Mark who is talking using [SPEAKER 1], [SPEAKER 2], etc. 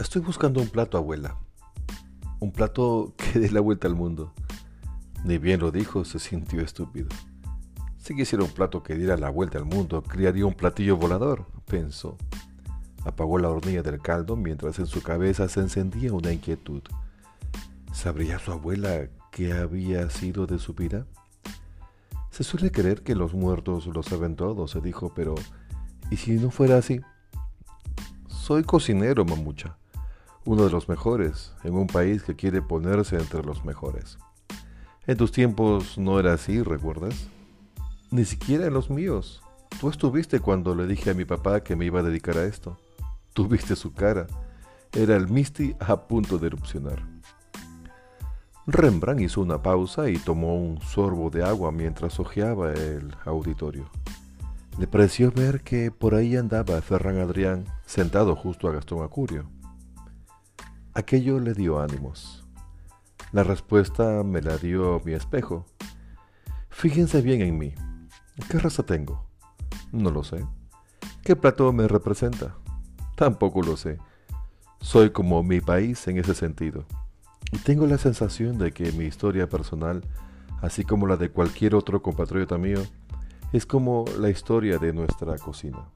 [SPEAKER 1] Estoy buscando un plato, abuela. Un plato que dé la vuelta al mundo. Ni bien lo dijo, se sintió estúpido. Si quisiera un plato que diera la vuelta al mundo, criaría un platillo volador, pensó. Apagó la hornilla del caldo mientras en su cabeza se encendía una inquietud. ¿Sabría su abuela qué había sido de su vida? Se suele creer que los muertos lo saben todo, se dijo, pero ¿y si no fuera así? Soy cocinero, mamucha, uno de los mejores, en un país que quiere ponerse entre los mejores. En tus tiempos no era así, ¿recuerdas? Ni siquiera en los míos. Tú estuviste cuando le dije a mi papá que me iba a dedicar a esto. Tuviste su cara. Era el Misty a punto de erupcionar. Rembrandt hizo una pausa y tomó un sorbo de agua mientras hojeaba el auditorio. Le pareció ver que por ahí andaba Ferran Adrián sentado justo a Gastón Acurio. Aquello le dio ánimos. La respuesta me la dio mi espejo. Fíjense bien en mí. ¿Qué raza tengo? No lo sé. ¿Qué plato me representa? Tampoco lo sé. Soy como mi país en ese sentido. Y tengo la sensación de que mi historia personal, así como la de cualquier otro compatriota mío, es como la historia de nuestra cocina.